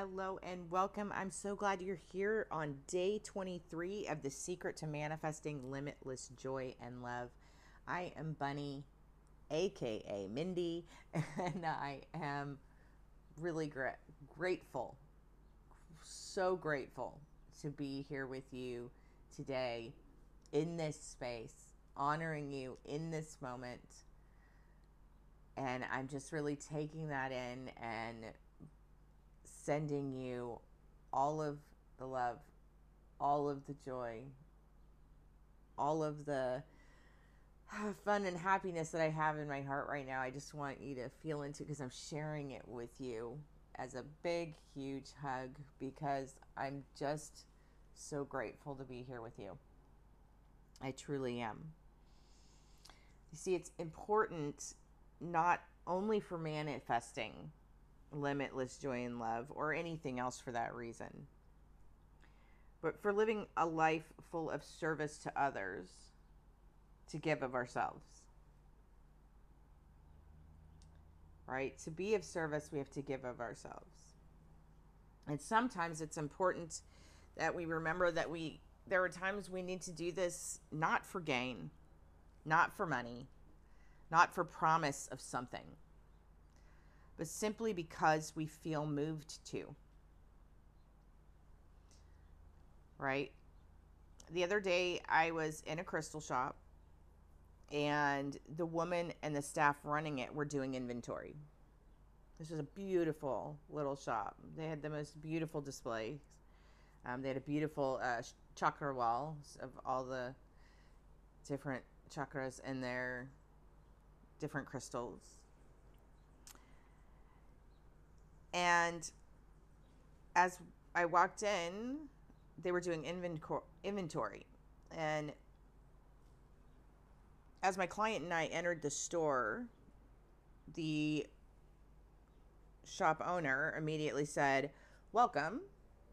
hello, and welcome. I'm so glad you're here on day 23 of the secret to manifesting limitless joy and love. I am Bunny, aka Mindy, and I am really gra- grateful, so grateful to be here with you today in this space, honoring you in this moment. And I'm just really taking that in and sending you all of the love, all of the joy, all of the uh, fun and happiness that I have in my heart right now. I just want you to feel into because I'm sharing it with you as a big, huge hug because I'm just so grateful to be here with you. I truly am. You see, it's important not only for manifesting limitless joy and love, or anything else for that reason. But for living a life full of service to others, to give of ourselves. Right? To be of service, we have to give of ourselves. And sometimes it's important that we remember that we there are times we need to do this not for gain, not for money, not for promise of something but simply because we feel moved to. Right? The other day, I was in a crystal shop, and the woman and the staff running it were doing inventory. This was a beautiful little shop. They had the most beautiful displays. Um, they had a beautiful uh, chakra wall of all the different chakras and their different crystals And as I walked in, they were doing inventory. And as my client and I entered the store, the shop owner immediately said, Welcome.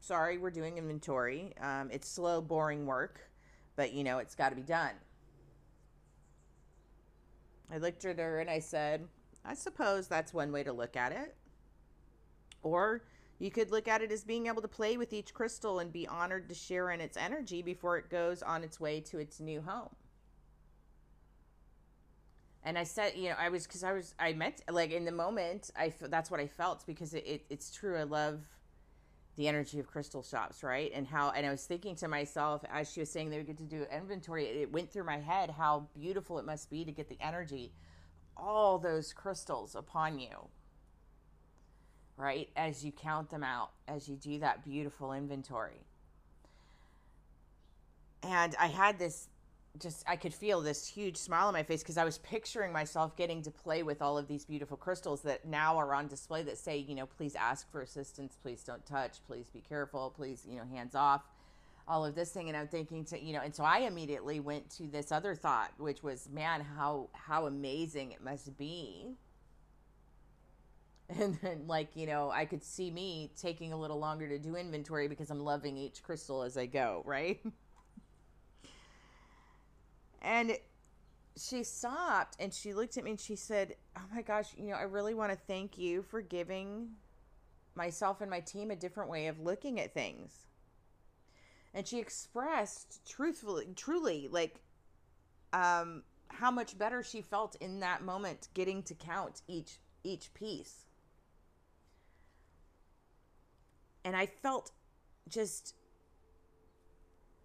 Sorry, we're doing inventory. Um, it's slow, boring work, but you know, it's got to be done. I looked at her and I said, I suppose that's one way to look at it. Or you could look at it as being able to play with each crystal and be honored to share in its energy before it goes on its way to its new home. And I said, you know, I was because I was I meant like in the moment I that's what I felt because it, it it's true. I love the energy of crystal shops, right? And how and I was thinking to myself as she was saying they get to do inventory, it went through my head how beautiful it must be to get the energy, all those crystals upon you right? As you count them out, as you do that beautiful inventory. And I had this just, I could feel this huge smile on my face because I was picturing myself getting to play with all of these beautiful crystals that now are on display that say, you know, please ask for assistance, please don't touch, please be careful, please, you know, hands off all of this thing and i'm thinking to you know and so i immediately went to this other thought which was man how how amazing it must be and then like you know i could see me taking a little longer to do inventory because i'm loving each crystal as i go right? And she stopped and she looked at me and she said oh my gosh you know i really want to thank you for giving myself and my team a different way of looking at things. And she expressed truthfully truly like um how much better she felt in that moment getting to count each each piece and I felt just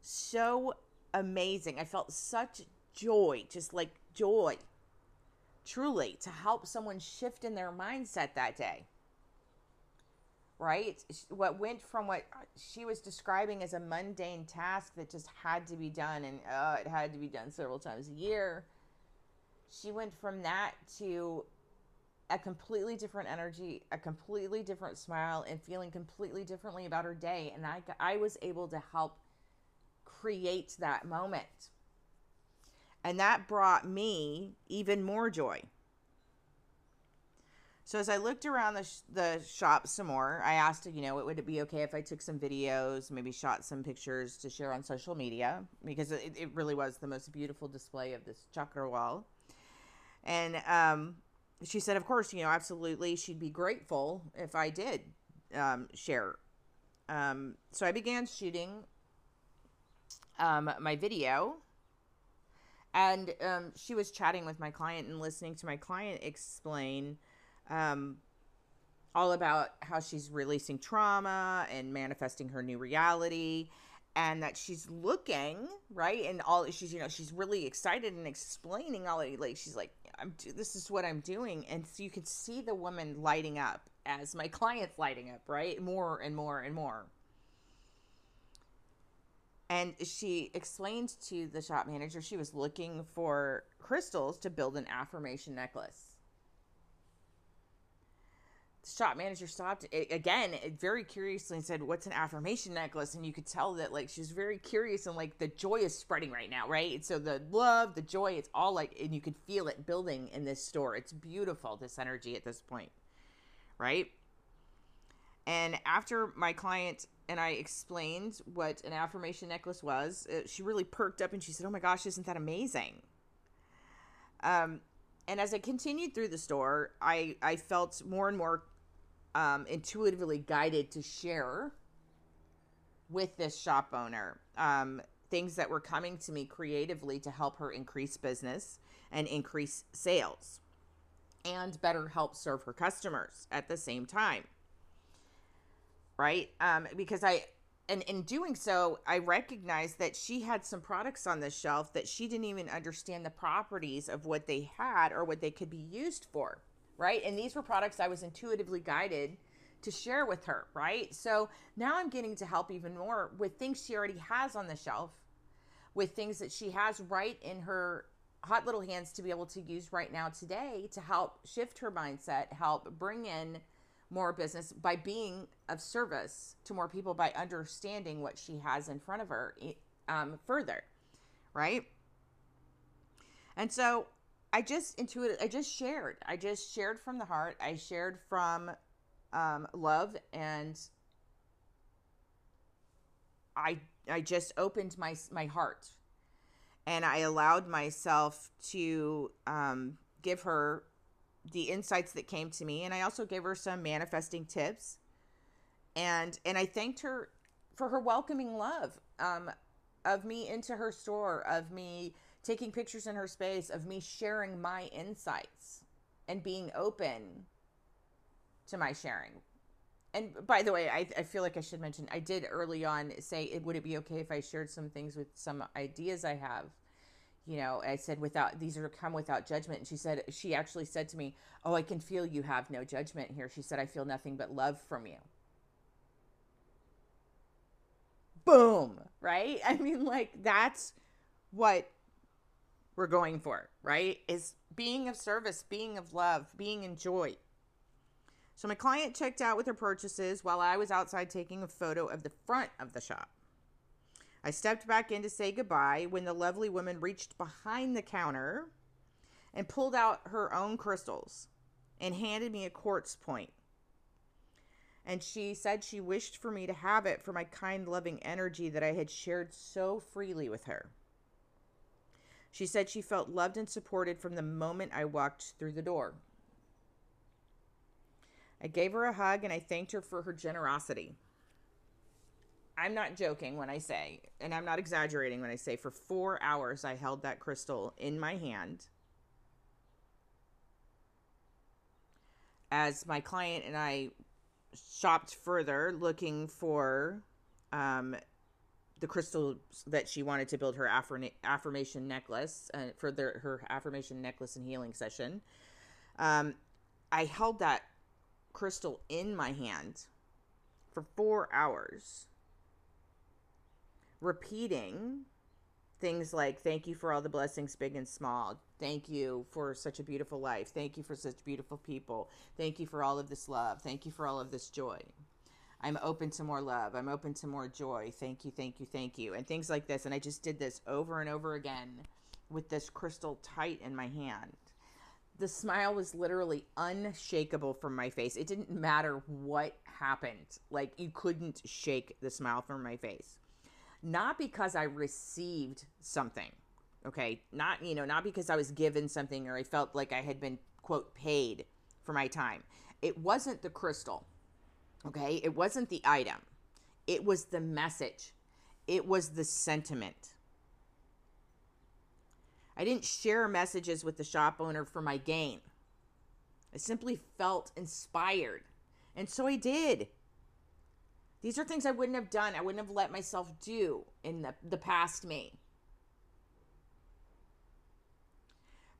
so amazing. I felt such joy, just like joy, truly, to help someone shift in their mindset that day. Right? What went from what she was describing as a mundane task that just had to be done, and uh, it had to be done several times a year. She went from that to a completely different energy, a completely different smile, and feeling completely differently about her day. And I, I was able to help create that moment. And that brought me even more joy. So as I looked around the, sh- the shop some more, I asked, you know, would it be okay if I took some videos, maybe shot some pictures to share on social media? Because it, it really was the most beautiful display of this chakra wall. And um, she said, of course, you know, absolutely, she'd be grateful if I did um, share. Um, so I began shooting um, my video, and um, she was chatting with my client and listening to my client explain um, all about how she's releasing trauma and manifesting her new reality and that she's looking right and all she's you know she's really excited and explaining all like she's like i'm this is what i'm doing. And so you can see the woman lighting up as my client's lighting up right? More and more and more. And she explained to the shop manager she was looking for crystals to build an affirmation necklace shop manager stopped again very curiously and said what's an affirmation necklace? And you could tell that like she's very curious and like the joy is spreading right now right? So the love the joy it's all like and you could feel it building in this store. It's beautiful this energy at this point right? And after my client and I explained what an affirmation necklace was, uh, she really perked up and she said, "Oh my gosh, isn't that amazing?" Um, and as I continued through the store, I I felt more and more um, intuitively guided to share with this shop owner um, things that were coming to me creatively to help her increase business and increase sales and better help serve her customers at the same time right? Um, because i and in doing so i recognized that she had some products on the shelf that she didn't even understand the properties of what they had or what they could be used for right? And these were products I was intuitively guided to share with her, right? So now I'm getting to help even more with things she already has on the shelf, with things that she has right in her hot little hands to be able to use right now today to help shift her mindset, help bring in more business by being of service to more people by understanding what she has in front of her um, further, right? And so I just intuited. I just shared. I just shared from the heart. I shared from um, love, and I I just opened my my heart, and I allowed myself to um, give her the insights that came to me, and I also gave her some manifesting tips, and and I thanked her for her welcoming love um, of me into her store, of me taking pictures in her space of me sharing my insights and being open to my sharing. And by the way, I, I feel like I should mention I did early on say, it, would it be okay if I shared some things with some ideas I have? You know, I said without these are come without judgment. And she said she actually said to me, "Oh, I can feel you have no judgment here." She said, "I feel nothing but love from you." Boom, right? I mean, like that's what we're going for, right? Is being of service, being of love, being in joy. So my client checked out with her purchases while I was outside taking a photo of the front of the shop. I stepped back in to say goodbye when the lovely woman reached behind the counter and pulled out her own crystals and handed me a quartz point. And she said she wished for me to have it for my kind, loving energy that I had shared so freely with her. She said she felt loved and supported from the moment I walked through the door. I gave her a hug and I thanked her for her generosity. I'm not joking when I say, and I'm not exaggerating when I say, for four hours I held that crystal in my hand as my client and I shopped further looking for um, the crystals that she wanted to build her affirmation necklace uh, for her affirmation necklace and healing session. Um, I held that crystal in my hand for four hours, repeating things like, Thank you for all the blessings, big and small. Thank you for such a beautiful life. Thank you for such beautiful people. Thank you for all of this love. Thank you for all of this joy. I'm open to more love. I'm open to more joy. Thank you, thank you, thank you. And things like this. And I just did this over and over again with this crystal tight in my hand. The smile was literally unshakable from my face. It didn't matter what happened. Like, you couldn't shake the smile from my face. Not because I received something, okay? Not, you know, not because I was given something or I felt like I had been, quote, paid for my time. It wasn't the crystal Okay, it wasn't the item, it was the message, it was the sentiment. I didn't share messages with the shop owner for my gain. I simply felt inspired. And so I did. These are things I wouldn't have done. I wouldn't have let myself do in the, the past me.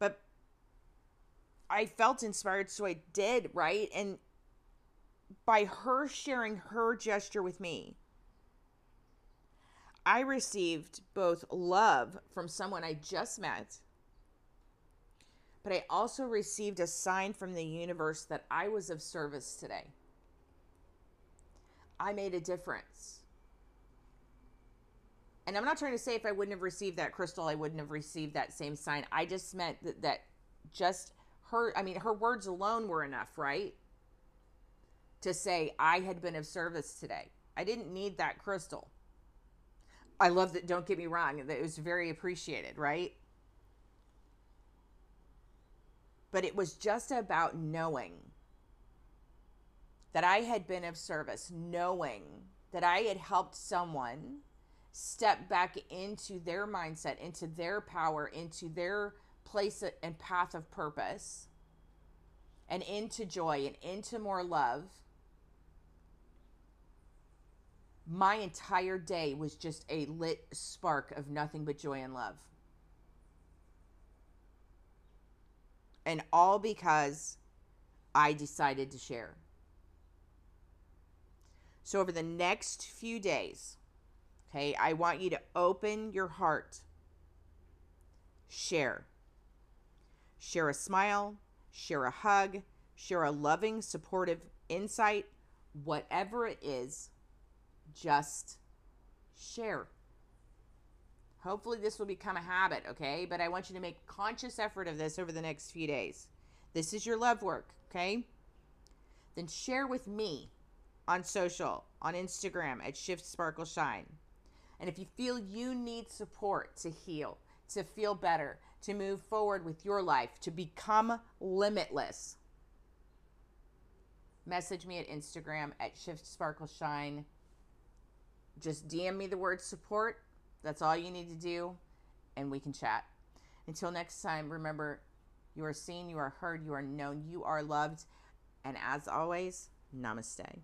But I felt inspired, so I did, right? And by her sharing her gesture with me, I received both love from someone I just met, but I also received a sign from the universe that I was of service today. I made a difference. And I'm not trying to say if I wouldn't have received that crystal, I wouldn't have received that same sign. I just meant that, that just her, I mean, her words alone were enough, right? To say I had been of service today. I didn't need that crystal. I love that. Don't get me wrong. That it was very appreciated, right? But it was just about knowing that I had been of service, knowing that I had helped someone step back into their mindset, into their power, into their place and path of purpose, and into joy and into more love my entire day was just a lit spark of nothing but joy and love. And all because I decided to share. So, over the next few days, okay, I want you to open your heart, share. Share a smile, share a hug, share a loving, supportive insight, whatever it is just share. Hopefully, this will become a habit, okay? But I want you to make conscious effort of this over the next few days. This is your love work, okay? Then share with me on social, on Instagram at Shift Sparkle Shine. And if you feel you need support to heal, to feel better, to move forward with your life, to become limitless, message me at Instagram at Shift Sparkle Shine just DM me the word support. That's all you need to do, and we can chat. Until next time, remember you are seen, you are heard, you are known, you are loved. And as always, namaste.